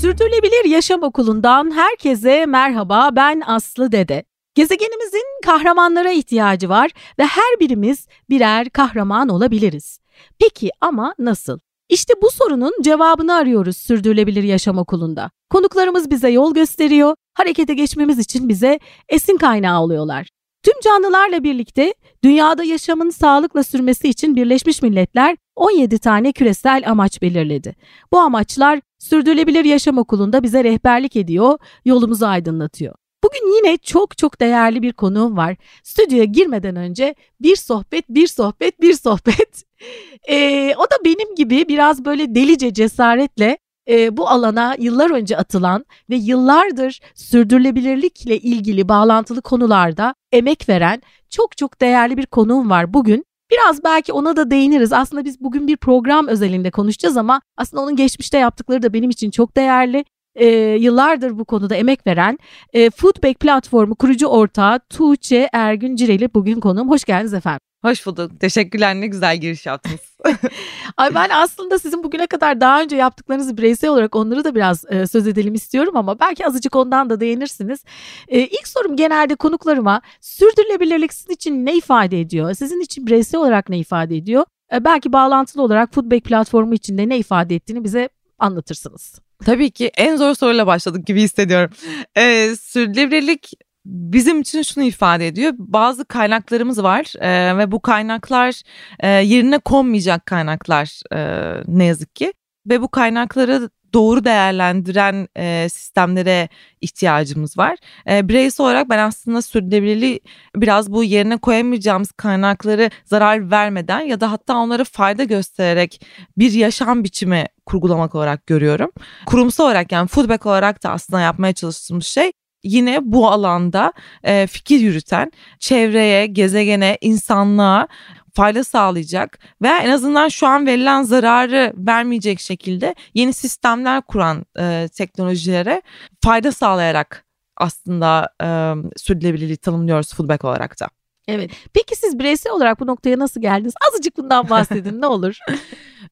Sürdürülebilir Yaşam Okulu'ndan herkese merhaba. Ben Aslı Dede. Gezegenimizin kahramanlara ihtiyacı var ve her birimiz birer kahraman olabiliriz. Peki ama nasıl? İşte bu sorunun cevabını arıyoruz Sürdürülebilir Yaşam Okulu'nda. Konuklarımız bize yol gösteriyor, harekete geçmemiz için bize esin kaynağı oluyorlar. Tüm canlılarla birlikte dünyada yaşamın sağlıkla sürmesi için Birleşmiş Milletler 17 tane küresel amaç belirledi. Bu amaçlar Sürdürülebilir Yaşam Okulu'nda bize rehberlik ediyor, yolumuzu aydınlatıyor. Bugün yine çok çok değerli bir konuğum var. Stüdyoya girmeden önce bir sohbet, bir sohbet, bir sohbet. Ee, o da benim gibi biraz böyle delice cesaretle e, bu alana yıllar önce atılan ve yıllardır sürdürülebilirlikle ilgili bağlantılı konularda emek veren çok çok değerli bir konuğum var bugün. Biraz belki ona da değiniriz. Aslında biz bugün bir program özelinde konuşacağız ama aslında onun geçmişte yaptıkları da benim için çok değerli. E, yıllardır bu konuda emek veren e, Foodback platformu kurucu ortağı Tuğçe Ergün Cireli bugün konuğum. Hoş geldiniz efendim. Hoş bulduk. Teşekkürler. Ne güzel giriş yaptınız. Ay ben aslında sizin bugüne kadar daha önce yaptıklarınızı bireysel olarak onları da biraz e, söz edelim istiyorum ama belki azıcık ondan da değinirsiniz. E, ilk sorum genelde konuklarıma sürdürülebilirlik sizin için ne ifade ediyor? Sizin için bireysel olarak ne ifade ediyor? E, belki bağlantılı olarak Foodback platformu içinde ne ifade ettiğini bize anlatırsınız. Tabii ki en zor soruyla başladık gibi hissediyorum. Ee, sürdürülebilirlik bizim için şunu ifade ediyor. Bazı kaynaklarımız var e, ve bu kaynaklar e, yerine konmayacak kaynaklar e, ne yazık ki. Ve bu kaynakları doğru değerlendiren e, sistemlere ihtiyacımız var. E, bireysel olarak ben aslında sürdürülebilirliği biraz bu yerine koyamayacağımız kaynakları zarar vermeden ya da hatta onlara fayda göstererek bir yaşam biçimi kurgulamak olarak görüyorum. Kurumsal olarak yani foodback olarak da aslında yapmaya çalıştığımız şey yine bu alanda e, fikir yürüten, çevreye, gezegene, insanlığa fayda sağlayacak veya en azından şu an verilen zararı vermeyecek şekilde yeni sistemler kuran e, teknolojilere fayda sağlayarak aslında e, sürdürülebilirliği tanımlıyoruz feedback olarak da. Evet. Peki siz bireysel olarak bu noktaya nasıl geldiniz? Azıcık bundan bahsedin ne olur.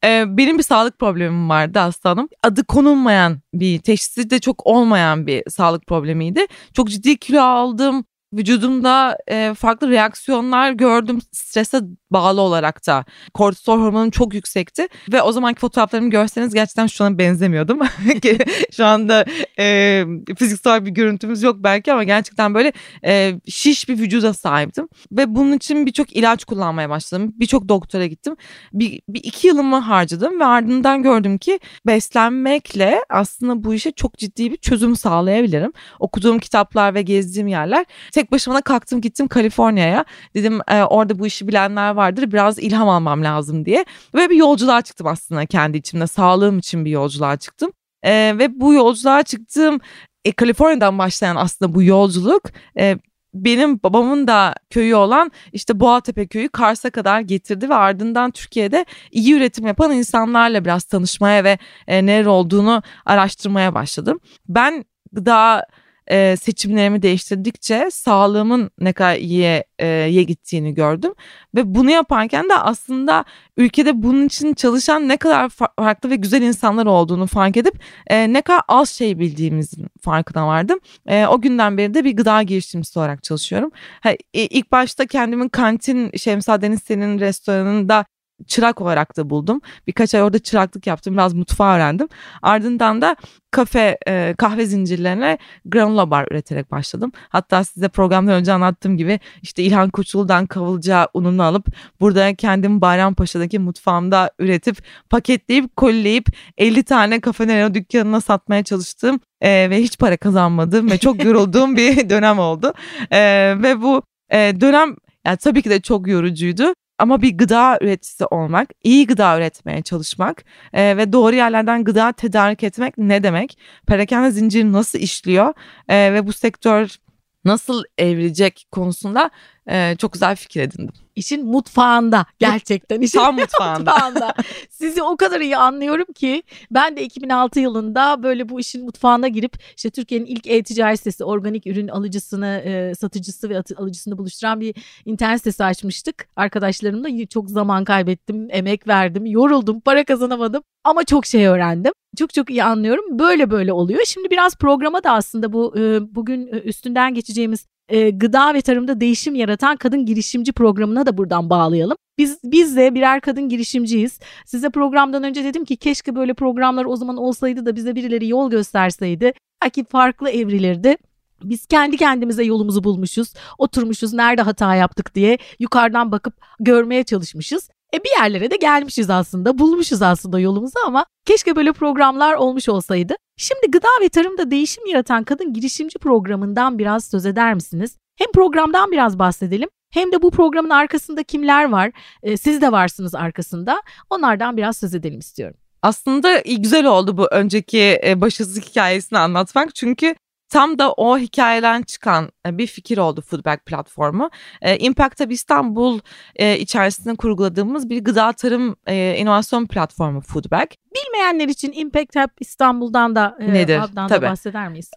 ee, benim bir sağlık problemim vardı aslanım. Adı konulmayan bir, teşhisi de çok olmayan bir sağlık problemiydi. Çok ciddi kilo aldım vücudumda e, farklı reaksiyonlar gördüm strese bağlı olarak da. Kortisol hormonum çok yüksekti ve o zamanki fotoğraflarımı görseniz gerçekten şu an benzemiyordum. şu anda e, fiziksel bir görüntümüz yok belki ama gerçekten böyle e, şiş bir vücuda sahiptim. Ve bunun için birçok ilaç kullanmaya başladım. Birçok doktora gittim. Bir, bir iki yılımı harcadım ve ardından gördüm ki beslenmekle aslında bu işe çok ciddi bir çözüm sağlayabilirim. Okuduğum kitaplar ve gezdiğim yerler tek tek başıma kalktım gittim Kaliforniya'ya. Dedim e, orada bu işi bilenler vardır biraz ilham almam lazım diye. Ve bir yolculuğa çıktım aslında kendi içimde. Sağlığım için bir yolculuğa çıktım. E, ve bu yolculuğa çıktığım e, Kaliforniya'dan başlayan aslında bu yolculuk e, benim babamın da köyü olan işte Boğatepe köyü Kars'a kadar getirdi ve ardından Türkiye'de iyi üretim yapan insanlarla biraz tanışmaya ve e, neler olduğunu araştırmaya başladım. Ben gıda e, seçimlerimi değiştirdikçe sağlığımın ne kadar iyiye e, gittiğini gördüm. Ve bunu yaparken de aslında ülkede bunun için çalışan ne kadar farklı ve güzel insanlar olduğunu fark edip e, ne kadar az şey bildiğimizin farkına vardım. E, o günden beri de bir gıda girişimcisi olarak çalışıyorum. Ha, ilk başta kendimin kantin Şemsa Deniz Sen'in restoranında çırak olarak da buldum. Birkaç ay orada çıraklık yaptım. Biraz mutfağı öğrendim. Ardından da kafe e, kahve zincirlerine granola bar üreterek başladım. Hatta size programdan önce anlattığım gibi işte İlhan Koçulu'dan kavılca ununu alıp burada kendim Bayrampaşa'daki mutfağımda üretip paketleyip kolileyip 50 tane kafe Nero dükkanına satmaya çalıştım. E, ve hiç para kazanmadım ve çok yorulduğum bir dönem oldu. E, ve bu e, dönem yani tabii ki de çok yorucuydu ama bir gıda üreticisi olmak, iyi gıda üretmeye çalışmak e, ve doğru yerlerden gıda tedarik etmek ne demek? Perakende zinciri nasıl işliyor e, ve bu sektör nasıl evrilecek konusunda e, çok güzel fikir edindim. İşin mutfağında gerçekten. işin Tam mutfağında. mutfağında. Sizi o kadar iyi anlıyorum ki ben de 2006 yılında böyle bu işin mutfağına girip işte Türkiye'nin ilk e-ticaret sitesi organik ürün alıcısını, e, satıcısı ve alıcısını buluşturan bir internet sitesi açmıştık. Arkadaşlarımla çok zaman kaybettim, emek verdim, yoruldum, para kazanamadım ama çok şey öğrendim. Çok çok iyi anlıyorum. Böyle böyle oluyor. Şimdi biraz programa da aslında bu e, bugün e, üstünden geçeceğimiz e, gıda ve tarımda değişim yaratan kadın girişimci programına da buradan bağlayalım. Biz biz de birer kadın girişimciyiz. Size programdan önce dedim ki keşke böyle programlar o zaman olsaydı da bize birileri yol gösterseydi. Belki farklı evrilirdi. Biz kendi kendimize yolumuzu bulmuşuz, oturmuşuz, nerede hata yaptık diye yukarıdan bakıp görmeye çalışmışız. E bir yerlere de gelmişiz aslında, bulmuşuz aslında yolumuzu ama keşke böyle programlar olmuş olsaydı. Şimdi gıda ve tarımda değişim yaratan kadın girişimci programından biraz söz eder misiniz? Hem programdan biraz bahsedelim hem de bu programın arkasında kimler var? E, siz de varsınız arkasında. Onlardan biraz söz edelim istiyorum. Aslında güzel oldu bu önceki e, başarısız hikayesini anlatmak. Çünkü Tam da o hikayeden çıkan e, bir fikir oldu Foodback platformu. E, Impact Hub İstanbul e, içerisinde kurguladığımız bir gıda tarım inovasyon platformu Foodback. Bilmeyenler için Impact Hub İstanbul'dan da Nedir? adından Tabii. da bahseder miyiz?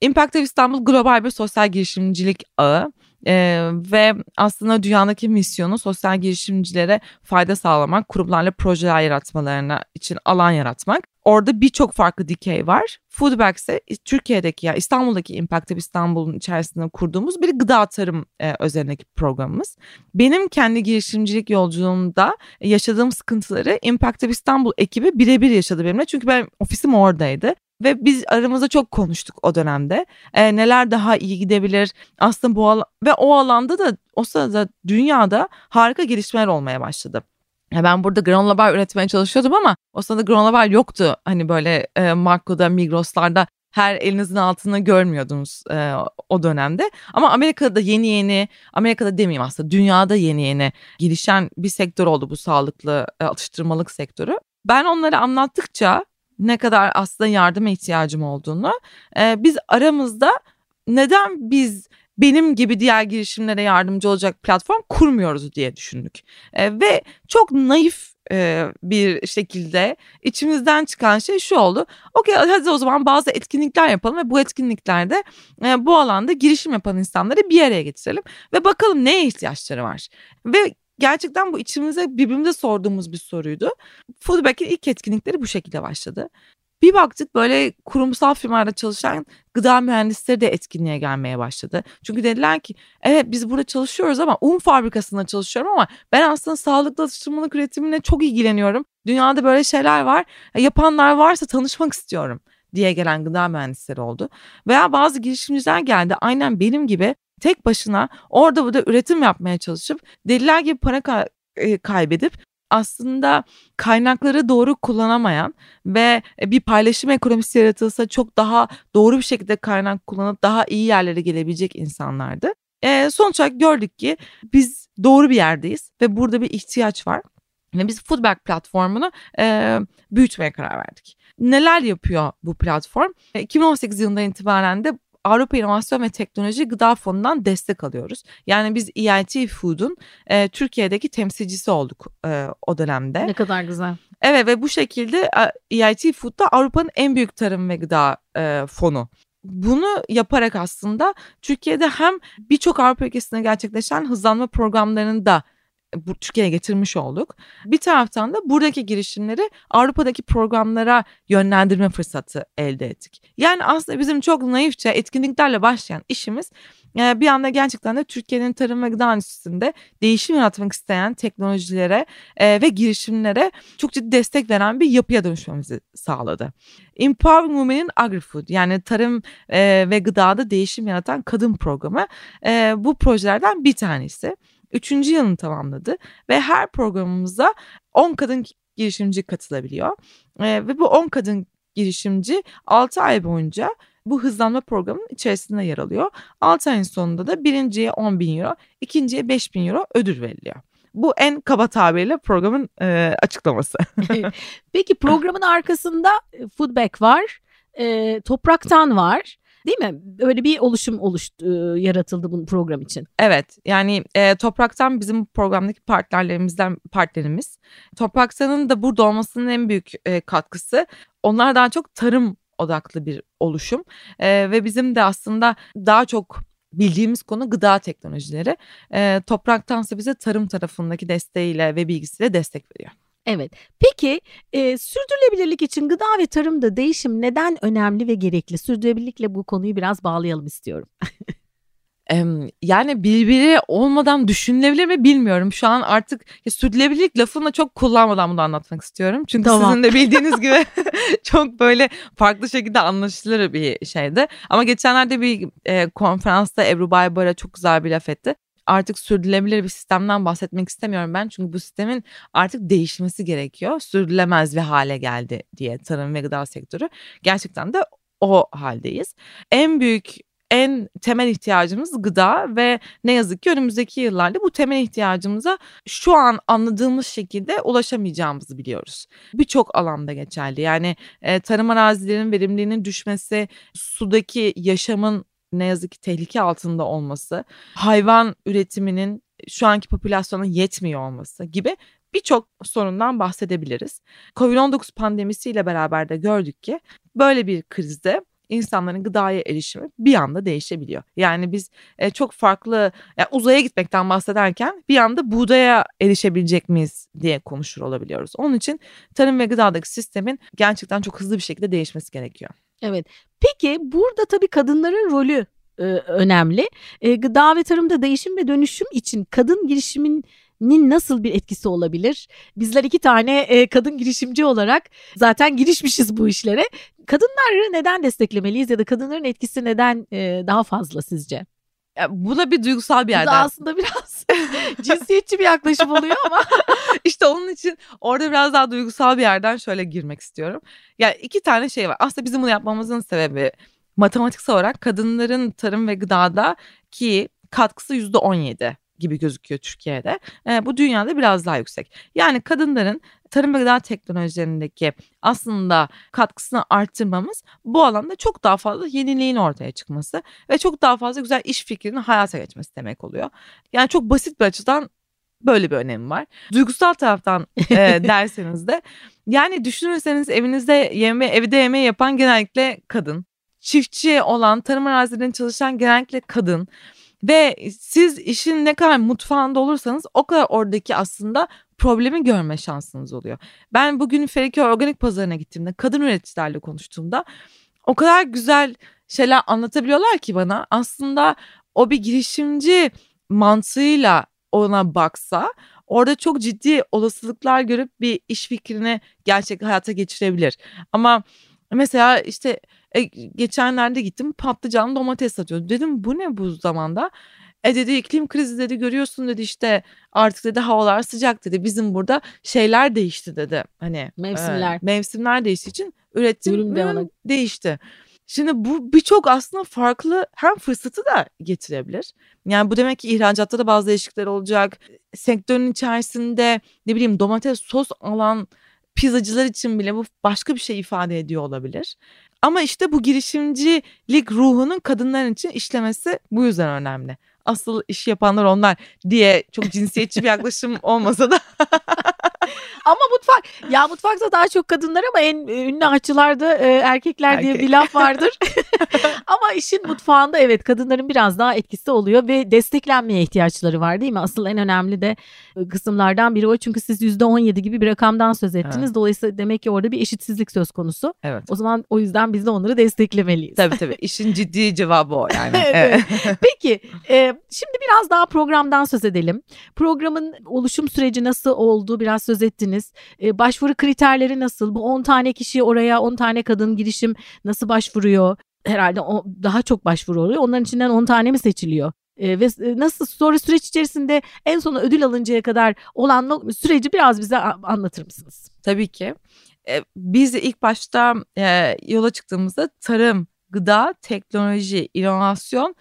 Impact Hub İstanbul global bir sosyal girişimcilik ağı. Ee, ve aslında dünyadaki misyonu sosyal girişimcilere fayda sağlamak, kurumlarla projeler yaratmalarına için alan yaratmak. Orada birçok farklı dikey var. Foodback ise Türkiye'deki ya yani İstanbul'daki Impact İstanbul'un içerisinde kurduğumuz bir gıda tarım e, özelindeki programımız. Benim kendi girişimcilik yolculuğumda yaşadığım sıkıntıları Impact İstanbul ekibi birebir yaşadı benimle. Çünkü ben ofisim oradaydı. Ve biz aramızda çok konuştuk o dönemde. E, neler daha iyi gidebilir aslında bu alan ve o alanda da o sırada dünyada harika gelişmeler olmaya başladı. Ben burada granola üretmeye çalışıyordum ama o sırada granola yoktu. Hani böyle e, Marco'da, Migros'larda her elinizin altını görmüyordunuz e, o dönemde. Ama Amerika'da yeni yeni, Amerika'da demeyeyim aslında dünyada yeni yeni gelişen bir sektör oldu bu sağlıklı e, atıştırmalık sektörü. Ben onları anlattıkça ne kadar aslında yardıma ihtiyacım olduğunu e, biz aramızda neden biz benim gibi diğer girişimlere yardımcı olacak platform kurmuyoruz diye düşündük. E, ve çok naif e, bir şekilde içimizden çıkan şey şu oldu. Okey hadi o zaman bazı etkinlikler yapalım ve bu etkinliklerde e, bu alanda girişim yapan insanları bir araya getirelim ve bakalım neye ihtiyaçları var. Ve gerçekten bu içimize birbirimize sorduğumuz bir soruydu. Foodback'in ilk etkinlikleri bu şekilde başladı. Bir baktık böyle kurumsal firmalarda çalışan gıda mühendisleri de etkinliğe gelmeye başladı. Çünkü dediler ki evet biz burada çalışıyoruz ama un fabrikasında çalışıyorum ama ben aslında sağlıklı atıştırmalık üretimine çok ilgileniyorum. Dünyada böyle şeyler var. E, yapanlar varsa tanışmak istiyorum diye gelen gıda mühendisleri oldu. Veya bazı girişimciler geldi aynen benim gibi tek başına orada burada üretim yapmaya çalışıp deliler gibi para e, kaybedip aslında kaynakları doğru kullanamayan ve e, bir paylaşım ekonomisi yaratılsa çok daha doğru bir şekilde kaynak kullanıp daha iyi yerlere gelebilecek insanlardı. E, sonuç olarak gördük ki biz doğru bir yerdeyiz ve burada bir ihtiyaç var. Ve biz Foodback platformunu e, büyütmeye karar verdik. Neler yapıyor bu platform? 2018 e, yılından itibaren de Avrupa İnovasyon ve Teknoloji Gıda Fonu'ndan destek alıyoruz. Yani biz EIT Food'un e, Türkiye'deki temsilcisi olduk e, o dönemde. Ne kadar güzel. Evet ve bu şekilde EIT Food da Avrupa'nın en büyük tarım ve gıda e, fonu bunu yaparak aslında Türkiye'de hem birçok Avrupa ülkesinde gerçekleşen hızlanma programlarını da Türkiye'ye getirmiş olduk. Bir taraftan da buradaki girişimleri Avrupa'daki programlara yönlendirme fırsatı elde ettik. Yani aslında bizim çok naifçe etkinliklerle başlayan işimiz e, bir anda gerçekten de Türkiye'nin tarım ve gıda endüstrisinde değişim yaratmak isteyen teknolojilere e, ve girişimlere çok ciddi destek veren bir yapıya dönüşmemizi sağladı. Empowering Women'in AgriFood yani tarım e, ve gıdada değişim yaratan kadın programı bu projelerden bir tanesi. Üçüncü yılını tamamladı ve her programımıza 10 kadın girişimci katılabiliyor. E, ve bu 10 kadın girişimci 6 ay boyunca bu hızlanma programının içerisinde yer alıyor. 6 ayın sonunda da birinciye 10 bin euro, ikinciye 5 bin euro ödül veriliyor. Bu en kaba tabirle programın e, açıklaması. Peki programın arkasında e, Foodback var, e, Topraktan var Değil mi? Öyle bir oluşum oluştu, yaratıldı bu program için. Evet yani e, Toprak'tan bizim programdaki partnerlerimizden partnerimiz. Toprak'tanın da burada olmasının en büyük e, katkısı onlar daha çok tarım odaklı bir oluşum e, ve bizim de aslında daha çok bildiğimiz konu gıda teknolojileri. E, topraktansa bize tarım tarafındaki desteğiyle ve bilgisiyle destek veriyor. Evet. Peki e, sürdürülebilirlik için gıda ve tarımda değişim neden önemli ve gerekli? Sürdürülebilirlikle bu konuyu biraz bağlayalım istiyorum. yani birbiri olmadan düşünülebilir mi bilmiyorum. Şu an artık ya, sürdürülebilirlik lafını çok kullanmadan bunu anlatmak istiyorum. Çünkü tamam. sizin de bildiğiniz gibi çok böyle farklı şekilde anlaşılır bir şeydi. Ama geçenlerde bir e, konferansta Ebru Baybara çok güzel bir laf etti artık sürdürülebilir bir sistemden bahsetmek istemiyorum ben. Çünkü bu sistemin artık değişmesi gerekiyor. Sürdürülemez bir hale geldi diye tarım ve gıda sektörü. Gerçekten de o haldeyiz. En büyük en temel ihtiyacımız gıda ve ne yazık ki önümüzdeki yıllarda bu temel ihtiyacımıza şu an anladığımız şekilde ulaşamayacağımızı biliyoruz. Birçok alanda geçerli. Yani e, tarım arazilerinin verimliliğinin düşmesi, sudaki yaşamın ne yazık ki tehlike altında olması, hayvan üretiminin şu anki popülasyona yetmiyor olması gibi birçok sorundan bahsedebiliriz. Covid-19 pandemisiyle beraber de gördük ki böyle bir krizde insanların gıdaya erişimi bir anda değişebiliyor. Yani biz e, çok farklı yani uzaya gitmekten bahsederken bir anda buğdaya erişebilecek miyiz diye konuşur olabiliyoruz. Onun için tarım ve gıdadaki sistemin gerçekten çok hızlı bir şekilde değişmesi gerekiyor. Evet. Peki burada tabii kadınların rolü e, önemli. E, gıda ve tarımda değişim ve dönüşüm için kadın girişimin nasıl bir etkisi olabilir? Bizler iki tane e, kadın girişimci olarak zaten girişmişiz bu işlere. Kadınları neden desteklemeliyiz ya da kadınların etkisi neden e, daha fazla sizce? Ya, bu da bir duygusal bir yerden. Bu da aslında biraz cinsiyetçi bir yaklaşım oluyor ama. işte onun için orada biraz daha duygusal bir yerden şöyle girmek istiyorum. Yani iki tane şey var. Aslında bizim bunu yapmamızın sebebi matematiksel olarak kadınların tarım ve gıdada ki katkısı yüzde on yedi gibi gözüküyor Türkiye'de. E, bu dünyada biraz daha yüksek. Yani kadınların tarım ve gıda teknolojilerindeki aslında katkısını arttırmamız bu alanda çok daha fazla yeniliğin ortaya çıkması ve çok daha fazla güzel iş fikrinin hayata geçmesi demek oluyor. Yani çok basit bir açıdan böyle bir önemi var. Duygusal taraftan e, derseniz de yani düşünürseniz evinizde yeme evde yemeği yapan genellikle kadın. Çiftçi olan tarım arazilerinde çalışan genellikle kadın. Ve siz işin ne kadar mutfağında olursanız o kadar oradaki aslında problemi görme şansınız oluyor. Ben bugün Feriköy Organik Pazarı'na gittiğimde kadın üreticilerle konuştuğumda o kadar güzel şeyler anlatabiliyorlar ki bana. Aslında o bir girişimci mantığıyla ona baksa orada çok ciddi olasılıklar görüp bir iş fikrini gerçek hayata geçirebilir. Ama mesela işte e, geçenlerde gittim patlıcan domates satıyor. Dedim bu ne bu zamanda? E dedi iklim krizi dedi görüyorsun dedi işte artık dedi havalar sıcak dedi. Bizim burada şeyler değişti dedi. Hani mevsimler. E, mevsimler değiştiği için üretim ürün değişti. Şimdi bu birçok aslında farklı hem fırsatı da getirebilir. Yani bu demek ki ihracatta da bazı değişiklikler olacak. Sektörün içerisinde ne bileyim domates sos alan pizzacılar için bile bu başka bir şey ifade ediyor olabilir. Ama işte bu girişimcilik ruhunun kadınlar için işlemesi bu yüzden önemli. Asıl iş yapanlar onlar diye çok cinsiyetçi bir yaklaşım olmasa da ama mutfak ya mutfakta daha çok kadınlar ama en ünlü aşçılarda e, erkekler Erkek. diye bir laf vardır. ama işin mutfağında evet kadınların biraz daha etkisi oluyor ve desteklenmeye ihtiyaçları var değil mi? Asıl en önemli de e, kısımlardan biri o. Çünkü siz %17 gibi bir rakamdan söz ettiniz. Evet. Dolayısıyla demek ki orada bir eşitsizlik söz konusu. Evet. O zaman o yüzden biz de onları desteklemeliyiz. Tabii tabii. İşin ciddi cevabı o yani. evet. Peki e, şimdi biraz daha programdan söz edelim. Programın oluşum süreci nasıl oldu biraz söz ettiniz. E, başvuru kriterleri nasıl? Bu 10 tane kişi oraya 10 tane kadın girişim nasıl başvuruyor? Herhalde o, daha çok başvuru oluyor. Onların içinden 10 tane mi seçiliyor? E, ve nasıl sonra süreç içerisinde en sona ödül alıncaya kadar olan süreci biraz bize anlatır mısınız? Tabii ki. E, biz ilk başta e, yola çıktığımızda tarım, gıda, teknoloji, inovasyon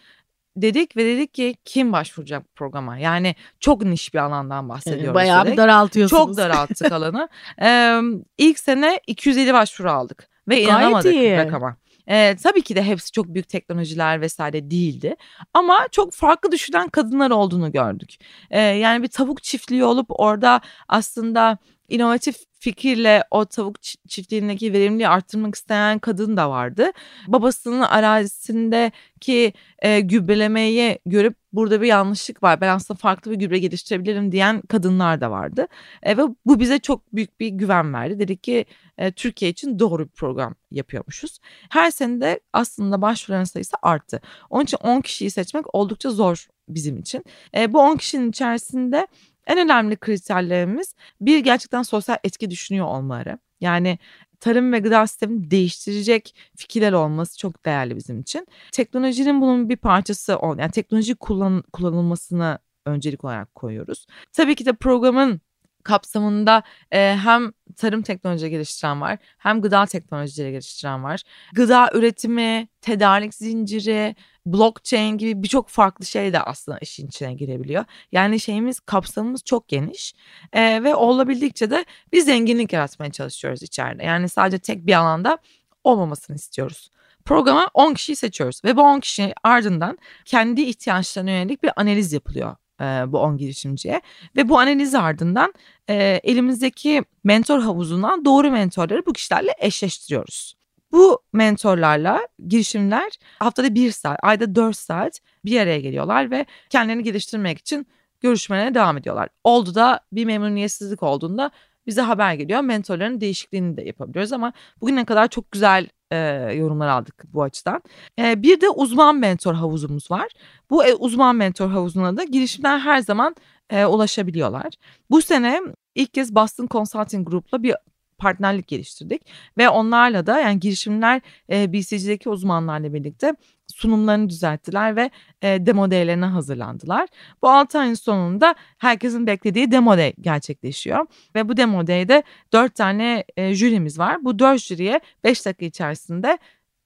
dedik ve dedik ki kim başvuracak bu programa? Yani çok niş bir alandan bahsediyoruz. Bayağı dedik. bir daraltıyorsunuz. Çok daralttık alanı. Ee, ilk sene 250 başvuru aldık ve Gayet inanamadık iyi. rakama. E, tabii ki de hepsi çok büyük teknolojiler vesaire değildi. Ama çok farklı düşünen kadınlar olduğunu gördük. E, yani bir tavuk çiftliği olup orada aslında inovatif fikirle o tavuk çiftliğindeki verimliliği arttırmak isteyen kadın da vardı. Babasının arazisindeki e, gübrelemeyi görüp burada bir yanlışlık var. Ben aslında farklı bir gübre geliştirebilirim diyen kadınlar da vardı. E, ve bu bize çok büyük bir güven verdi. Dedik ki e, Türkiye için doğru bir program yapıyormuşuz. Her sene de aslında başvuran sayısı arttı. Onun için 10 kişiyi seçmek oldukça zor bizim için. E, bu 10 kişinin içerisinde en önemli kriterlerimiz bir gerçekten sosyal etki düşünüyor olmaları. Yani tarım ve gıda sistemini değiştirecek fikirler olması çok değerli bizim için. Teknolojinin bunun bir parçası ol, yani teknoloji kullan, kullanılmasını öncelik olarak koyuyoruz. Tabii ki de programın kapsamında e, hem tarım teknoloji geliştiren var hem gıda teknolojileri geliştiren var. Gıda üretimi, tedarik zinciri, blockchain gibi birçok farklı şey de aslında işin içine girebiliyor. Yani şeyimiz kapsamımız çok geniş e, ve olabildikçe de bir zenginlik yaratmaya çalışıyoruz içeride. Yani sadece tek bir alanda olmamasını istiyoruz. Programa 10 kişiyi seçiyoruz ve bu 10 kişi ardından kendi ihtiyaçlarına yönelik bir analiz yapılıyor e, bu 10 girişimciye ve bu analiz ardından e, elimizdeki mentor havuzundan doğru mentorları bu kişilerle eşleştiriyoruz. Bu mentorlarla girişimler haftada bir saat, ayda dört saat bir araya geliyorlar ve kendilerini geliştirmek için görüşmelere devam ediyorlar. Oldu da bir memnuniyetsizlik olduğunda bize haber geliyor. Mentorların değişikliğini de yapabiliyoruz ama bugüne kadar çok güzel e, yorumlar aldık bu açıdan. E, bir de uzman mentor havuzumuz var. Bu e, uzman mentor havuzuna da girişimler her zaman e, ulaşabiliyorlar. Bu sene ilk kez Boston Consulting Group'la bir partnerlik geliştirdik ve onlarla da yani girişimler e, BCG'deki uzmanlarla birlikte sunumlarını düzelttiler ve e, demo day'lerine hazırlandılar. Bu 6 ayın sonunda herkesin beklediği demo day gerçekleşiyor ve bu demo day'de 4 tane e, jürimiz var. Bu 4 jüriye 5 dakika içerisinde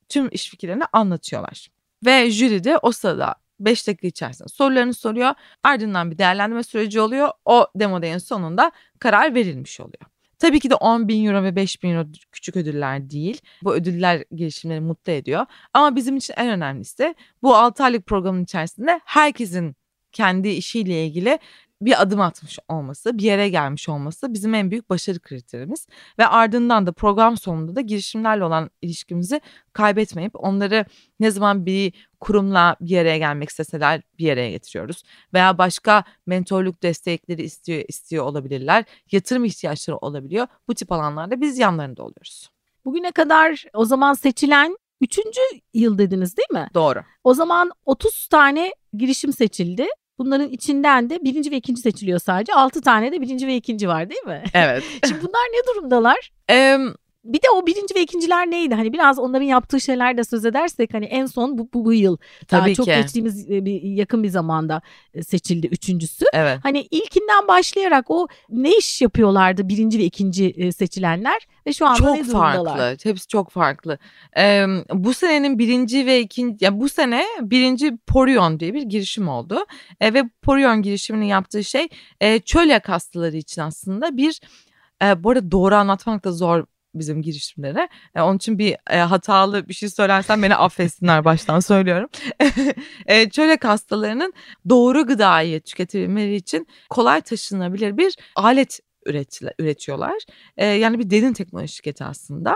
tüm iş fikirlerini anlatıyorlar. Ve jüri de o sırada 5 dakika içerisinde sorularını soruyor. Ardından bir değerlendirme süreci oluyor. O demo day'in sonunda karar verilmiş oluyor. Tabii ki de 10 bin euro ve 5 bin euro küçük ödüller değil. Bu ödüller girişimleri mutlu ediyor. Ama bizim için en önemlisi bu 6 aylık programın içerisinde herkesin kendi işiyle ilgili bir adım atmış olması, bir yere gelmiş olması bizim en büyük başarı kriterimiz. Ve ardından da program sonunda da girişimlerle olan ilişkimizi kaybetmeyip onları ne zaman bir kurumla bir araya gelmek isteseler bir araya getiriyoruz. Veya başka mentorluk destekleri istiyor, istiyor olabilirler. Yatırım ihtiyaçları olabiliyor. Bu tip alanlarda biz yanlarında oluyoruz. Bugüne kadar o zaman seçilen Üçüncü yıl dediniz değil mi? Doğru. O zaman 30 tane girişim seçildi. Bunların içinden de birinci ve ikinci seçiliyor sadece. Altı tane de birinci ve ikinci var değil mi? Evet. Şimdi bunlar ne durumdalar? Ee, bir de o birinci ve ikinciler neydi? Hani biraz onların yaptığı şeyler de söz edersek hani en son bu, bu, bu yıl. Tabii Daha çok ki. geçtiğimiz e, bir yakın bir zamanda e, seçildi üçüncüsü. Evet. Hani ilkinden başlayarak o ne iş yapıyorlardı birinci ve ikinci e, seçilenler ve şu anda çok ne durumdalar? Çok farklı. Hepsi çok farklı. Ee, bu senenin birinci ve ikinci, yani bu sene birinci Porion diye bir girişim oldu. E, ve Porion girişiminin yaptığı şey e, çölyak hastaları için aslında bir e, bu arada doğru anlatmak da zor bizim girişimlere. E, onun için bir e, hatalı bir şey söylersem beni affetsinler baştan söylüyorum. e, çölek hastalarının doğru gıdayı tüketebilmeleri için kolay taşınabilir bir alet üretiyorlar. E, yani bir derin teknoloji şirketi aslında.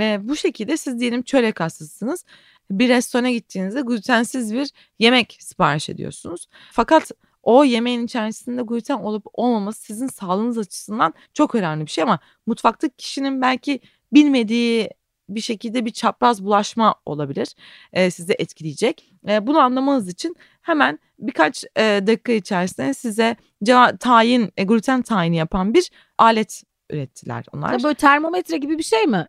E, bu şekilde siz diyelim çölek hastasısınız. Bir restorana gittiğinizde glutensiz bir yemek sipariş ediyorsunuz. Fakat o yemeğin içerisinde gluten olup olmaması sizin sağlığınız açısından çok önemli bir şey ama mutfakta kişinin belki bilmediği bir şekilde bir çapraz bulaşma olabilir. E, sizi etkileyecek. E, bunu anlamanız için hemen birkaç e, dakika içerisinde size tayin, e, gluten tayini yapan bir alet ürettiler onlar. Ya böyle termometre gibi bir şey mi?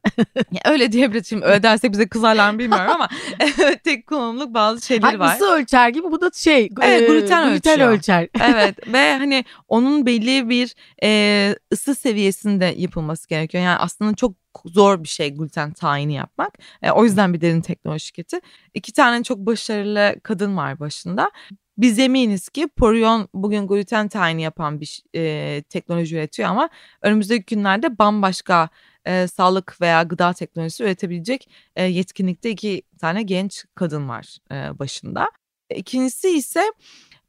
öyle diyebiliriz. Şimdi öyle dersek bize kızarlar mı bilmiyorum ama tek kullanımlık bazı şeyleri var. Isı ölçer gibi bu da şey evet, gluten, e, gluten ölçer. evet ve hani onun belli bir e, ısı seviyesinde yapılması gerekiyor. Yani aslında çok zor bir şey gluten tayini yapmak. E, o yüzden bir derin teknoloji şirketi. İki tane çok başarılı kadın var başında. Biz eminiz ki Porion bugün gluten tayini yapan bir e, teknoloji üretiyor ama önümüzdeki günlerde bambaşka e, sağlık veya gıda teknolojisi üretebilecek e, yetkinlikte iki tane genç kadın var e, başında. İkincisi ise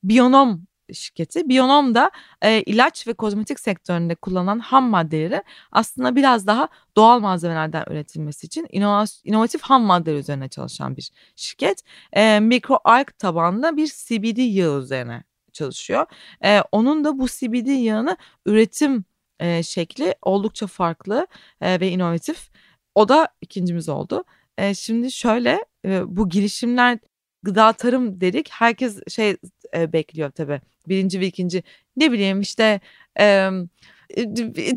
Bionom şirketi. Bionom da e, ilaç ve kozmetik sektöründe kullanılan ham maddeleri aslında biraz daha doğal malzemelerden üretilmesi için inovatif ham maddeler üzerine çalışan bir şirket. E, mikroalg tabanlı bir CBD yağı üzerine çalışıyor. E, onun da bu CBD yağını üretim e, şekli oldukça farklı e, ve inovatif. O da ikincimiz oldu. E, şimdi şöyle e, bu girişimler gıda tarım dedik. Herkes şey e, bekliyor tabii. Birinci ve ikinci ne bileyim işte e,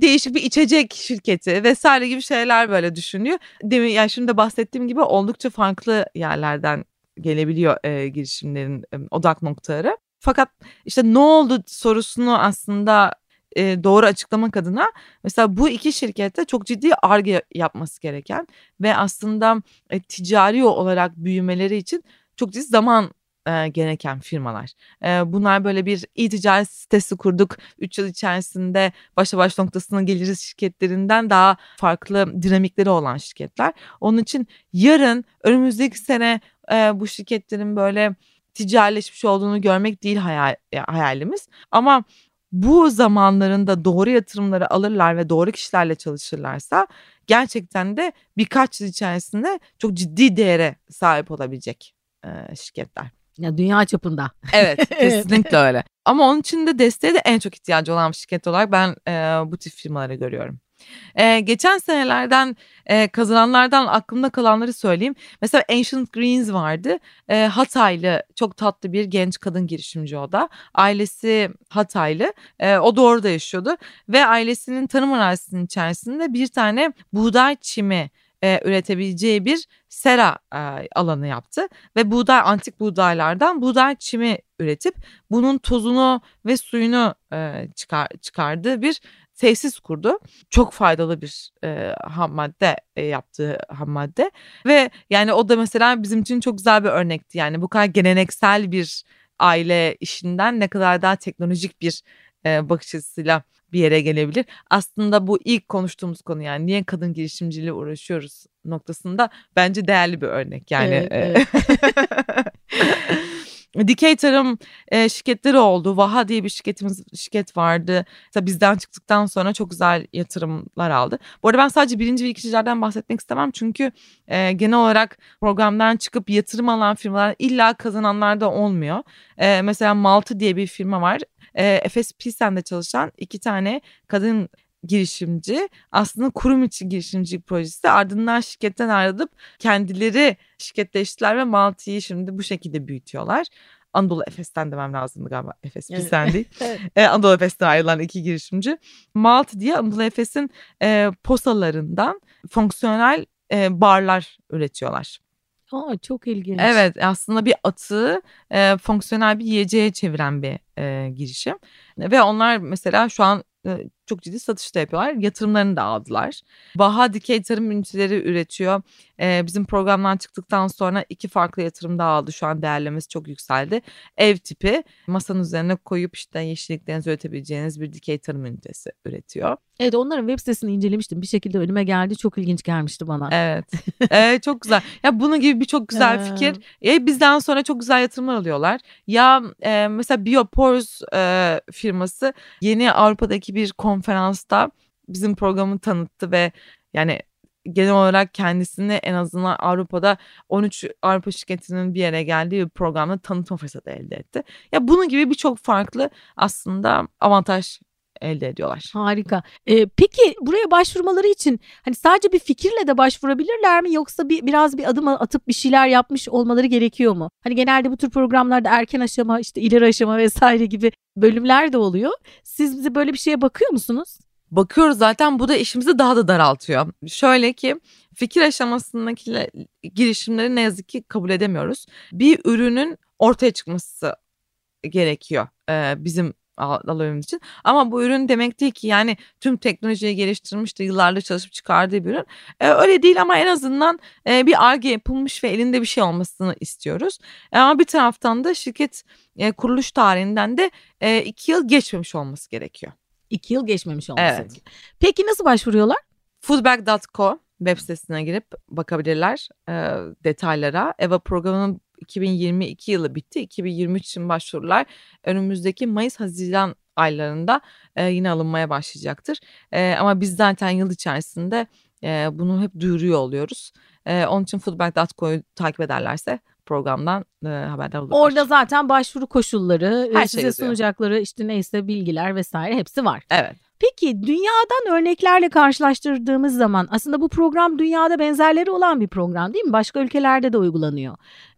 değişik bir içecek şirketi vesaire gibi şeyler böyle düşünüyor. Demin yani şimdi de bahsettiğim gibi oldukça farklı yerlerden gelebiliyor e, girişimlerin e, odak noktaları. Fakat işte ne oldu sorusunu aslında e, doğru açıklamak adına mesela bu iki şirkette çok ciddi arge yapması gereken ve aslında e, ticari olarak büyümeleri için çok ciddi zaman e, gereken firmalar. E, bunlar böyle bir e-ticaret sitesi kurduk. 3 yıl içerisinde başa baş noktasına geliriz şirketlerinden daha farklı dinamikleri olan şirketler. Onun için yarın önümüzdeki sene e, bu şirketlerin böyle ticarileşmiş olduğunu görmek değil hayal, hayalimiz. Ama bu zamanlarında doğru yatırımları alırlar ve doğru kişilerle çalışırlarsa gerçekten de birkaç yıl içerisinde çok ciddi değere sahip olabilecek şirketler. Ya dünya çapında. Evet kesinlikle öyle. Ama onun için de desteğe de en çok ihtiyacı olan şirket olarak ben e, bu tip firmaları görüyorum. Ee, geçen senelerden e, kazananlardan aklımda kalanları söyleyeyim. Mesela Ancient Greens vardı. E, Hataylı çok tatlı bir genç kadın girişimci o da. Ailesi Hataylı. E, o da orada yaşıyordu. Ve ailesinin tarım arazisinin içerisinde bir tane buğday çimi e, üretebileceği bir sera e, alanı yaptı ve buğday antik buğdaylardan buğday çimi üretip bunun tozunu ve suyunu e, çıkar, çıkardığı bir tesis kurdu. Çok faydalı bir e, ham madde e, yaptığı ham madde ve yani o da mesela bizim için çok güzel bir örnekti. Yani bu kadar geleneksel bir aile işinden ne kadar daha teknolojik bir e, bakış açısıyla bir yere gelebilir. Aslında bu ilk konuştuğumuz konu yani niye kadın girişimciliği uğraşıyoruz noktasında bence değerli bir örnek. Yani evet, evet. dikey tarım e, şirketleri oldu. Vaha diye bir şirketimiz şirket vardı. Mesela bizden çıktıktan sonra çok güzel yatırımlar aldı. Bu arada ben sadece birinci ve ikincilerden bahsetmek istemem. Çünkü e, genel olarak programdan çıkıp yatırım alan firmalar illa kazananlar da olmuyor. E, mesela Maltı diye bir firma var. E, Efes Pilsen'de çalışan iki tane kadın girişimci aslında kurum içi girişimcilik projesi ardından şirketten ayrılıp kendileri şirketleştiler ve Maltı'yı şimdi bu şekilde büyütüyorlar. Anadolu Efes'ten demem lazımdı galiba. Efes bir sen değil. ee, Anadolu Efes'ten ayrılan iki girişimci. Maltı diye Anadolu Efes'in e, posalarından fonksiyonel e, barlar üretiyorlar. Aa, çok ilginç. Evet aslında bir atı e, fonksiyonel bir yiyeceğe çeviren bir e, girişim. Ve onlar mesela şu an çok ciddi satışta yapıyorlar. Yatırımlarını da aldılar. Baha dikey tarım üniteleri üretiyor. Ee, bizim programdan çıktıktan sonra iki farklı yatırım daha aldı. Şu an değerlemesi çok yükseldi. Ev tipi masanın üzerine koyup işte yeşilliklerinizi üretebileceğiniz bir dikey tarım ünitesi üretiyor. Evet onların web sitesini incelemiştim. Bir şekilde önüme geldi. Çok ilginç gelmişti bana. Evet. evet çok güzel. Ya bunun gibi birçok güzel fikir. Ya bizden sonra çok güzel yatırımlar alıyorlar. Ya e, mesela Biopors e, firması yeni Avrupa'daki bir konferansta bizim programı tanıttı ve yani genel olarak kendisini en azından Avrupa'da 13 Avrupa şirketinin bir yere geldiği bir programda tanıtma fırsatı elde etti. Ya bunun gibi birçok farklı aslında avantaj elde ediyorlar. Harika. Ee, peki buraya başvurmaları için hani sadece bir fikirle de başvurabilirler mi yoksa bir biraz bir adım atıp bir şeyler yapmış olmaları gerekiyor mu? Hani genelde bu tür programlarda erken aşama işte ileri aşama vesaire gibi bölümler de oluyor. Siz bize böyle bir şeye bakıyor musunuz? Bakıyoruz zaten bu da işimizi daha da daraltıyor. Şöyle ki fikir aşamasındaki girişimleri ne yazık ki kabul edemiyoruz. Bir ürünün ortaya çıkması gerekiyor ee, bizim alanımız için. Ama bu ürün demek değil ki yani tüm teknolojiyi geliştirmiş de yıllardır çalışıp çıkardığı bir ürün. E, öyle değil ama en azından e, bir arge yapılmış ve elinde bir şey olmasını istiyoruz. E, ama bir taraftan da şirket e, kuruluş tarihinden de e, iki yıl geçmemiş olması gerekiyor. İki yıl geçmemiş olması. Evet. Peki nasıl başvuruyorlar? Foodbag.co web sitesine girip bakabilirler e, detaylara. EVA programının 2022 yılı bitti. 2023 için başvurular önümüzdeki Mayıs-Haziran aylarında e, yine alınmaya başlayacaktır. E, ama biz zaten yıl içerisinde e, bunu hep duyuruyor oluyoruz. E, onun için foodbank.co'yu takip ederlerse programdan e, haberdar olurlar. Orada zaten başvuru koşulları, Her e, şey size yazıyor. sunacakları işte neyse bilgiler vesaire hepsi var. Evet. Peki dünyadan örneklerle karşılaştırdığımız zaman aslında bu program dünyada benzerleri olan bir program değil mi? Başka ülkelerde de uygulanıyor.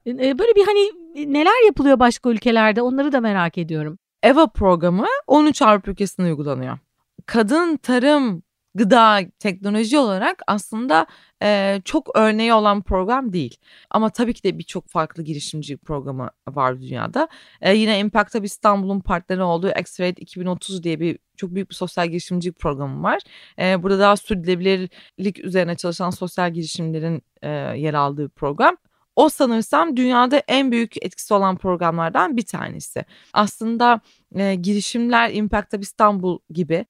E, Böyle bir hani e, neler yapılıyor başka ülkelerde onları da merak ediyorum. EVA programı 13 Avrupa ülkesinde uygulanıyor. Kadın tarım, gıda, teknoloji olarak aslında e, çok örneği olan program değil. Ama tabii ki de birçok farklı girişimcilik programı var dünyada. E, yine Impact Hub İstanbul'un partneri olduğu Accelerate 2030 diye bir çok büyük bir sosyal girişimcilik programı var. E, burada daha sürdürülebilirlik üzerine çalışan sosyal girişimlerin e, yer aldığı program. O sanırsam dünyada en büyük etkisi olan programlardan bir tanesi. Aslında e, girişimler Impact Hub İstanbul gibi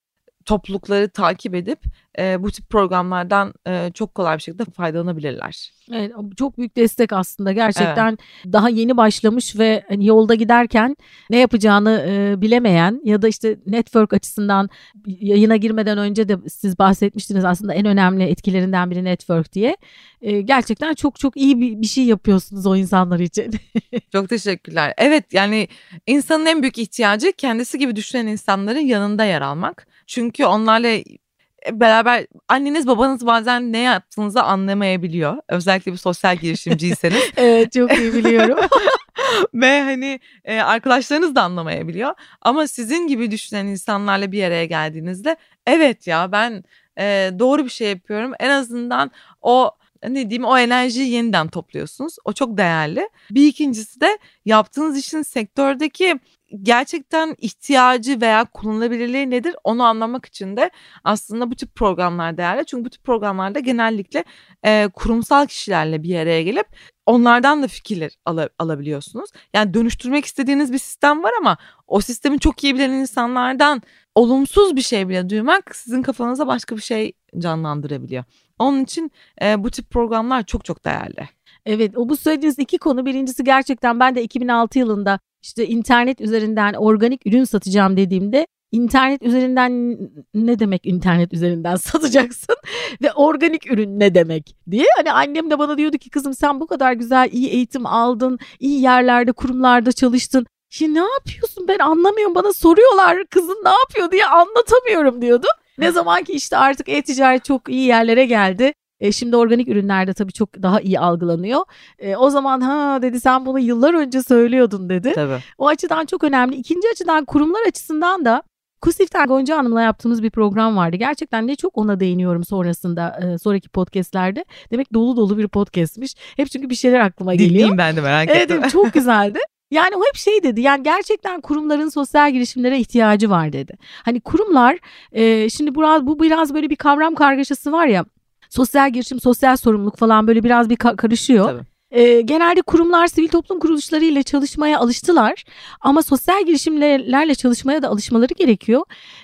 toplulukları takip edip e, bu tip programlardan e, çok kolay bir şekilde faydalanabilirler. Evet, çok büyük destek aslında gerçekten daha yeni başlamış ve hani yolda giderken ne yapacağını e, bilemeyen ya da işte network açısından yayına girmeden önce de siz bahsetmiştiniz aslında en önemli etkilerinden biri network diye. E, gerçekten çok çok iyi bir, bir şey yapıyorsunuz o insanlar için. Çok teşekkürler. Evet yani insanın en büyük ihtiyacı kendisi gibi düşünen insanların yanında yer almak. Çünkü onlarla beraber anneniz babanız bazen ne yaptığınızı anlamayabiliyor. Özellikle bir sosyal girişimciyseniz. evet çok iyi biliyorum. Ve hani e, arkadaşlarınız da anlamayabiliyor. Ama sizin gibi düşünen insanlarla bir araya geldiğinizde evet ya ben e, doğru bir şey yapıyorum. En azından o ne diyeyim o enerjiyi yeniden topluyorsunuz. O çok değerli. Bir ikincisi de yaptığınız işin sektördeki gerçekten ihtiyacı veya kullanılabilirliği nedir onu anlamak için de aslında bu tip programlar değerli. Çünkü bu tip programlarda genellikle e, kurumsal kişilerle bir araya gelip onlardan da fikirler ala- alabiliyorsunuz. Yani dönüştürmek istediğiniz bir sistem var ama o sistemi çok iyi bilen insanlardan olumsuz bir şey bile duymak sizin kafanıza başka bir şey canlandırabiliyor. Onun için e, bu tip programlar çok çok değerli. Evet o bu söylediğiniz iki konu birincisi gerçekten ben de 2006 yılında işte internet üzerinden organik ürün satacağım dediğimde internet üzerinden ne demek internet üzerinden satacaksın ve organik ürün ne demek diye. Hani annem de bana diyordu ki kızım sen bu kadar güzel iyi eğitim aldın iyi yerlerde kurumlarda çalıştın. Şimdi ne yapıyorsun? Ben anlamıyorum. Bana soruyorlar kızın ne yapıyor diye anlatamıyorum. diyordu. Ne zaman ki işte artık e-ticaret çok iyi yerlere geldi. E, şimdi organik ürünlerde tabii çok daha iyi algılanıyor. E, o zaman ha dedi sen bunu yıllar önce söylüyordun dedi. Tabii. O açıdan çok önemli. İkinci açıdan kurumlar açısından da Kusif'ten Gonca Hanım'la yaptığımız bir program vardı. Gerçekten ne çok ona değiniyorum sonrasında e, sonraki podcastlerde. Demek dolu dolu bir podcastmiş. Hep çünkü bir şeyler aklıma geliyor. Dinleyeyim ben de merak Evet ettim. evet, çok güzeldi. Yani o hep şey dedi yani gerçekten kurumların sosyal girişimlere ihtiyacı var dedi. Hani kurumlar e, şimdi biraz, bu biraz böyle bir kavram kargaşası var ya sosyal girişim sosyal sorumluluk falan böyle biraz bir ka- karışıyor. Tabii. E, genelde kurumlar sivil toplum kuruluşları ile çalışmaya alıştılar ama sosyal girişimlerle çalışmaya da alışmaları gerekiyor.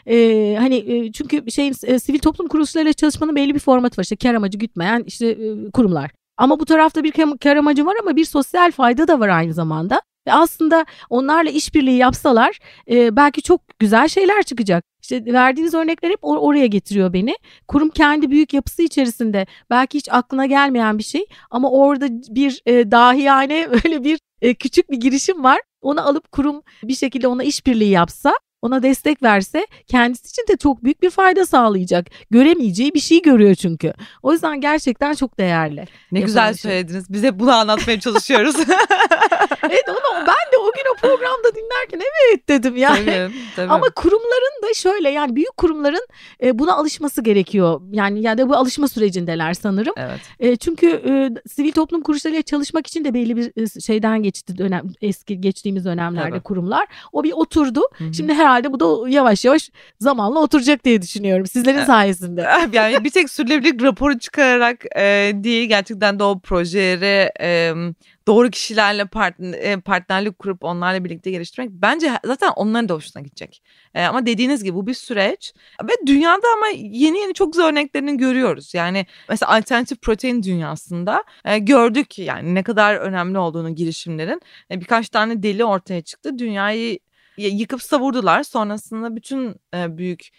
E, hani e, çünkü şeyin e, sivil toplum kuruluşlarıyla çalışmanın belli bir formatı var işte kar amacı gütmeyen işte e, kurumlar. Ama bu tarafta bir kar- kar amacı var ama bir sosyal fayda da var aynı zamanda. Ve aslında onlarla işbirliği yapsalar e, belki çok güzel şeyler çıkacak. İşte verdiğiniz örnekler hep or- oraya getiriyor beni. Kurum kendi büyük yapısı içerisinde belki hiç aklına gelmeyen bir şey ama orada bir e, dahiyane öyle bir e, küçük bir girişim var. Onu alıp kurum bir şekilde ona işbirliği yapsa ona destek verse kendisi için de çok büyük bir fayda sağlayacak. Göremeyeceği bir şey görüyor çünkü. O yüzden gerçekten çok değerli. Ne güzel şey. söylediniz. Biz hep bunu anlatmaya çalışıyoruz. Evet onu ben de o gün o programda dinlerken evet dedim yani. tabii, tabii. Ama kurumların da şöyle yani büyük kurumların e, buna alışması gerekiyor. Yani yani bu alışma sürecindeler sanırım. Evet. E, çünkü e, sivil toplum kuruluşlarıyla çalışmak için de belli bir şeyden geçti dönem eski geçtiğimiz dönemlerde Tabii. kurumlar. O bir oturdu. Hı hı. Şimdi herhalde bu da yavaş yavaş zamanla oturacak diye düşünüyorum sizlerin Evet. sayesinde. yani bir tek sürdürülebilirlik raporu çıkararak e, değil gerçekten de o projeleri e, doğru kişilerle partner, partnerlik kurup onlarla birlikte geliştirmek bence zaten onların da hoşuna gidecek. E, ama dediğiniz gibi bu bir süreç ve dünyada ama yeni yeni çok güzel örneklerini görüyoruz. Yani mesela alternatif protein dünyasında e, gördük yani ne kadar önemli olduğunu girişimlerin. E, birkaç tane deli ortaya çıktı. Dünyayı yıkıp savurdular. Sonrasında bütün e, büyük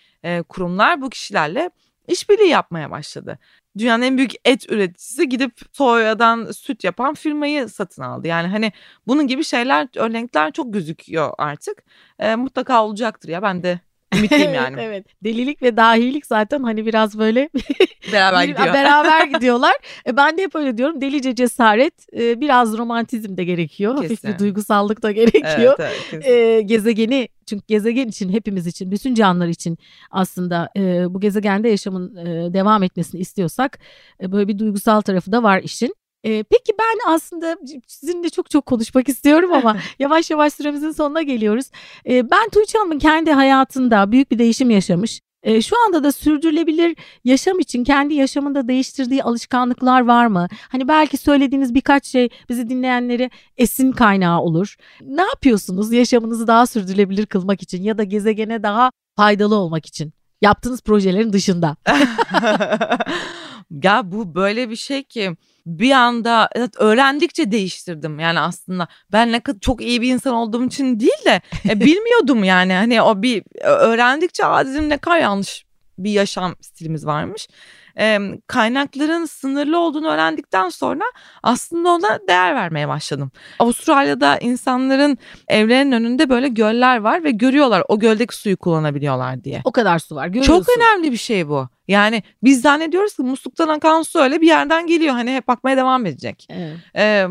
kurumlar bu kişilerle işbirliği yapmaya başladı. Dünyanın en büyük et üreticisi gidip soyadan süt yapan firmayı satın aldı. Yani hani bunun gibi şeyler, örnekler çok gözüküyor artık. E, mutlaka olacaktır ya ben de ümitliyim yani. evet, delilik ve dahilik zaten hani biraz böyle beraber gidiyor. beraber gidiyorlar. E, ben de hep öyle diyorum. Delice cesaret, e, biraz romantizm de gerekiyor. Kesin. Hafif bir duygusallık da gerekiyor. Evet, evet, e, gezegeni çünkü gezegen için hepimiz için bütün canlılar için aslında e, bu gezegende yaşamın e, devam etmesini istiyorsak e, böyle bir duygusal tarafı da var işin. Ee, peki ben aslında sizinle çok çok konuşmak istiyorum ama yavaş yavaş süremizin sonuna geliyoruz. Ee, ben Tuğçe Hanım'ın kendi hayatında büyük bir değişim yaşamış. Ee, şu anda da sürdürülebilir yaşam için kendi yaşamında değiştirdiği alışkanlıklar var mı? Hani belki söylediğiniz birkaç şey bizi dinleyenlere esin kaynağı olur. Ne yapıyorsunuz yaşamınızı daha sürdürülebilir kılmak için ya da gezegene daha faydalı olmak için? Yaptığınız projelerin dışında. ya bu böyle bir şey ki bir anda evet, öğrendikçe değiştirdim. Yani aslında ben ne kadar çok iyi bir insan olduğum için değil de e, bilmiyordum yani. Hani o bir öğrendikçe dedim ne kadar yanlış bir yaşam stilimiz varmış e, kaynakların sınırlı olduğunu öğrendikten sonra aslında ona değer vermeye başladım. Avustralya'da insanların evlerinin önünde böyle göller var ve görüyorlar o göldeki suyu kullanabiliyorlar diye. O kadar su var görüyorsun. Çok önemli bir şey bu. Yani biz zannediyoruz ki musluktan akan su öyle bir yerden geliyor. Hani hep bakmaya devam edecek. Evet. Ee,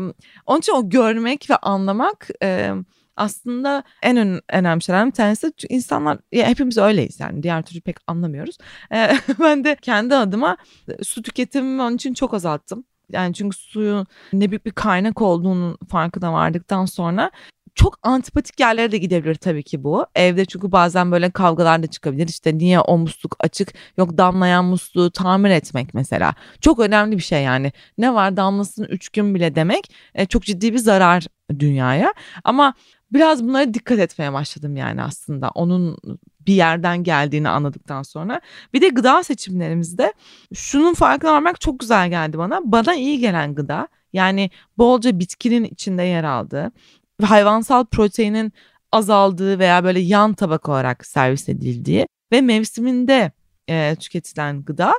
onun için o görmek ve anlamak e, aslında en ön, önemli şeylerden bir tanesi insanlar ya hepimiz öyleyiz yani diğer türlü pek anlamıyoruz. Ee, ben de kendi adıma su tüketimimi onun için çok azalttım. Yani çünkü suyun ne büyük bir kaynak olduğunun farkına vardıktan sonra çok antipatik yerlere de gidebilir tabii ki bu. Evde çünkü bazen böyle kavgalar da çıkabilir. İşte niye o musluk açık yok damlayan musluğu tamir etmek mesela. Çok önemli bir şey yani. Ne var damlasın üç gün bile demek e, çok ciddi bir zarar dünyaya. Ama biraz bunlara dikkat etmeye başladım yani aslında onun bir yerden geldiğini anladıktan sonra. Bir de gıda seçimlerimizde şunun farkına varmak çok güzel geldi bana. Bana iyi gelen gıda yani bolca bitkinin içinde yer aldığı hayvansal proteinin azaldığı veya böyle yan tabak olarak servis edildiği ve mevsiminde e, tüketilen gıda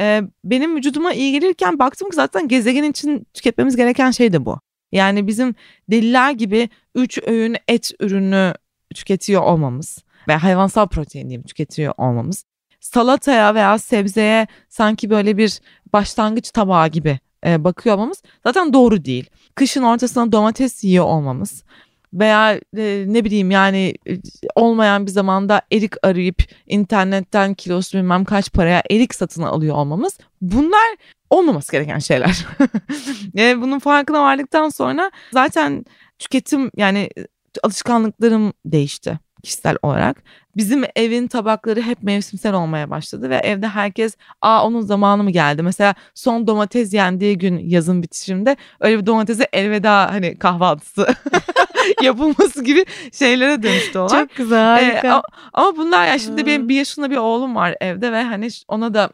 e, benim vücuduma iyi gelirken baktım ki zaten gezegen için tüketmemiz gereken şey de bu. Yani bizim deliler gibi 3 öğün et ürünü tüketiyor olmamız ve hayvansal protein diyeyim tüketiyor olmamız. Salataya veya sebzeye sanki böyle bir başlangıç tabağı gibi e, bakıyor olmamız zaten doğru değil. Kışın ortasına domates yiyor olmamız veya e, ne bileyim yani e, olmayan bir zamanda erik arayıp internetten kilosu bilmem kaç paraya erik satın alıyor olmamız bunlar olmaması gereken şeyler. yani bunun farkına vardıktan sonra zaten tüketim yani alışkanlıklarım değişti kişisel olarak. Bizim evin tabakları hep mevsimsel olmaya başladı ve evde herkes aa onun zamanı mı geldi? Mesela son domates yendiği gün yazın bitişimde öyle bir domatese elveda hani kahvaltısı yapılması gibi şeylere dönüştü olay. Çok güzel harika. Ee, ama, ama bunlar ya şimdi benim bir yaşında bir oğlum var evde ve hani ona da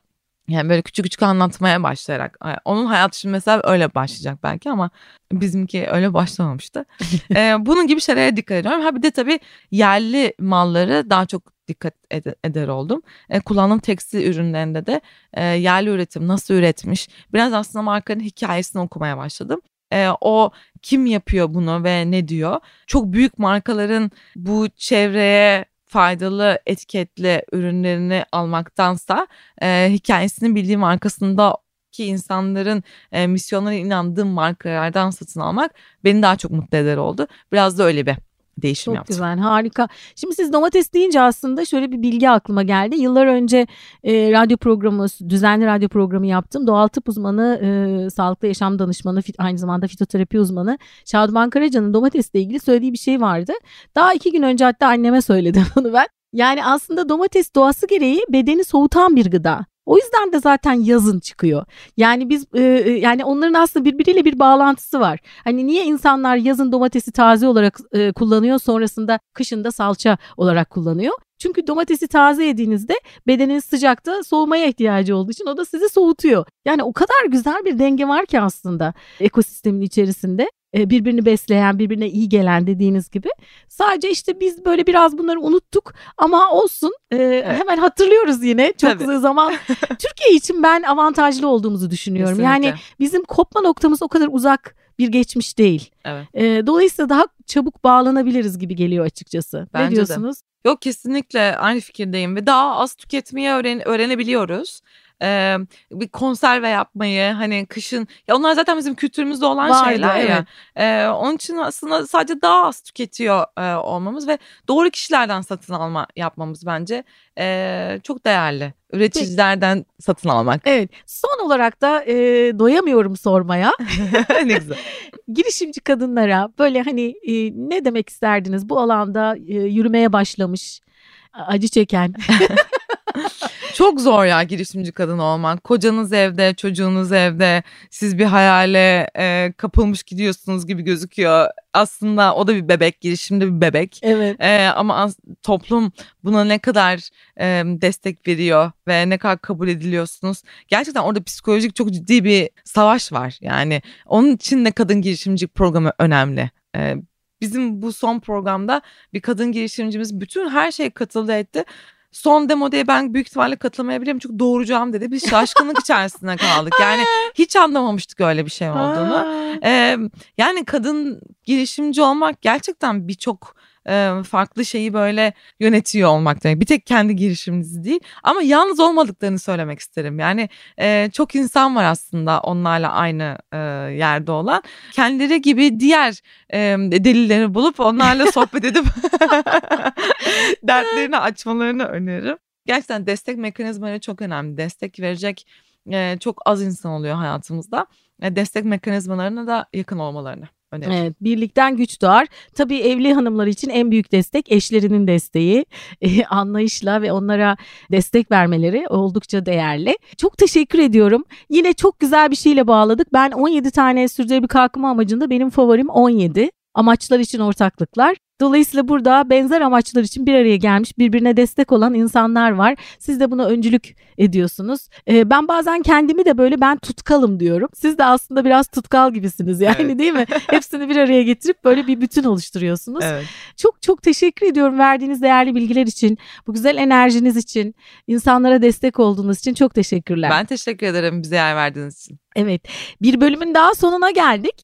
yani böyle küçük küçük anlatmaya başlayarak. Onun hayatı şimdi mesela öyle başlayacak belki ama bizimki öyle başlamamıştı. ee, bunun gibi şeylere dikkat ediyorum. Ha bir de tabii yerli malları daha çok dikkat ed- eder oldum. E, kullandığım tekstil ürünlerinde de e, yerli üretim nasıl üretmiş. Biraz aslında markanın hikayesini okumaya başladım. E, o kim yapıyor bunu ve ne diyor? Çok büyük markaların bu çevreye faydalı etiketli ürünlerini almaktansa e, hikayesini bildiğim arkasında ki insanların e, misyonlarına inandığım markalardan satın almak beni daha çok mutlu eder oldu. Biraz da öyle bir değişim Çok yaptım. güzel harika. Şimdi siz domates deyince aslında şöyle bir bilgi aklıma geldi. Yıllar önce e, radyo programı, düzenli radyo programı yaptım. Doğal tıp uzmanı, e, sağlıklı yaşam danışmanı, fit, aynı zamanda fitoterapi uzmanı Şaduman Karaca'nın domatesle ilgili söylediği bir şey vardı. Daha iki gün önce hatta anneme söyledim bunu ben. Yani aslında domates doğası gereği bedeni soğutan bir gıda. O yüzden de zaten yazın çıkıyor. Yani biz e, yani onların aslında birbiriyle bir bağlantısı var. Hani niye insanlar yazın domatesi taze olarak e, kullanıyor sonrasında kışında salça olarak kullanıyor? Çünkü domatesi taze yediğinizde bedeniniz sıcakta soğumaya ihtiyacı olduğu için o da sizi soğutuyor. Yani o kadar güzel bir denge var ki aslında ekosistemin içerisinde e, birbirini besleyen, birbirine iyi gelen dediğiniz gibi. Sadece işte biz böyle biraz bunları unuttuk ama olsun. E, evet. Hemen hatırlıyoruz yine çok Tabii. zaman. Türkiye için ben avantajlı olduğumuzu düşünüyorum. Kesinlikle. Yani bizim kopma noktamız o kadar uzak bir geçmiş değil. Evet. E, dolayısıyla daha çabuk bağlanabiliriz gibi geliyor açıkçası. Bence ne diyorsunuz? De. Yok kesinlikle aynı fikirdeyim ve daha az tüketmeyi öğren öğrenebiliyoruz e, bir konserve yapmayı hani kışın ya onlar zaten bizim kültürümüzde olan Vardı, şeyler evet. ya. E, onun için aslında sadece daha az tüketiyor e, olmamız ve doğru kişilerden satın alma yapmamız bence e, çok değerli. Üreticilerden Peki. satın almak. Evet. Son olarak da e, doyamıyorum sormaya. ne güzel. Girişimci kadınlara böyle hani e, ne demek isterdiniz bu alanda e, yürümeye başlamış acı çeken Çok zor ya girişimci kadın olmak. Kocanız evde, çocuğunuz evde. Siz bir hayale e, kapılmış gidiyorsunuz gibi gözüküyor. Aslında o da bir bebek, girişimde bir bebek. Evet. E, ama az, toplum buna ne kadar e, destek veriyor ve ne kadar kabul ediliyorsunuz. Gerçekten orada psikolojik çok ciddi bir savaş var. Yani onun için de kadın girişimcilik programı önemli. E, bizim bu son programda bir kadın girişimcimiz bütün her şey katıldı etti son demodeye ben büyük ihtimalle katılamayabilirim çünkü doğuracağım dedi. Biz şaşkınlık içerisinde kaldık. Yani hiç anlamamıştık öyle bir şey olduğunu. Ee, yani kadın girişimci olmak gerçekten birçok e, farklı şeyi böyle yönetiyor olmak demek. Bir tek kendi girişiminiz değil ama yalnız olmadıklarını söylemek isterim. Yani e, çok insan var aslında onlarla aynı e, yerde olan. Kendileri gibi diğer e, delilleri bulup onlarla sohbet edip dertlerini açmalarını öneririm. Gerçekten destek mekanizmaları çok önemli. Destek verecek e, çok az insan oluyor hayatımızda. E, destek mekanizmalarına da yakın olmalarını Önemli. Evet, birlikten güç doğar. Tabii evli hanımlar için en büyük destek eşlerinin desteği, e, anlayışla ve onlara destek vermeleri oldukça değerli. Çok teşekkür ediyorum. Yine çok güzel bir şeyle bağladık. Ben 17 tane sürdürülebilir kalkınma amacında benim favorim 17 amaçlar için ortaklıklar. Dolayısıyla burada benzer amaçlar için bir araya gelmiş birbirine destek olan insanlar var. Siz de buna öncülük ediyorsunuz. Ee, ben bazen kendimi de böyle ben tutkalım diyorum. Siz de aslında biraz tutkal gibisiniz yani evet. değil mi? Hepsini bir araya getirip böyle bir bütün oluşturuyorsunuz. Evet. Çok çok teşekkür ediyorum verdiğiniz değerli bilgiler için, bu güzel enerjiniz için, insanlara destek olduğunuz için çok teşekkürler. Ben teşekkür ederim bize yer verdiğiniz için. Evet bir bölümün daha sonuna geldik.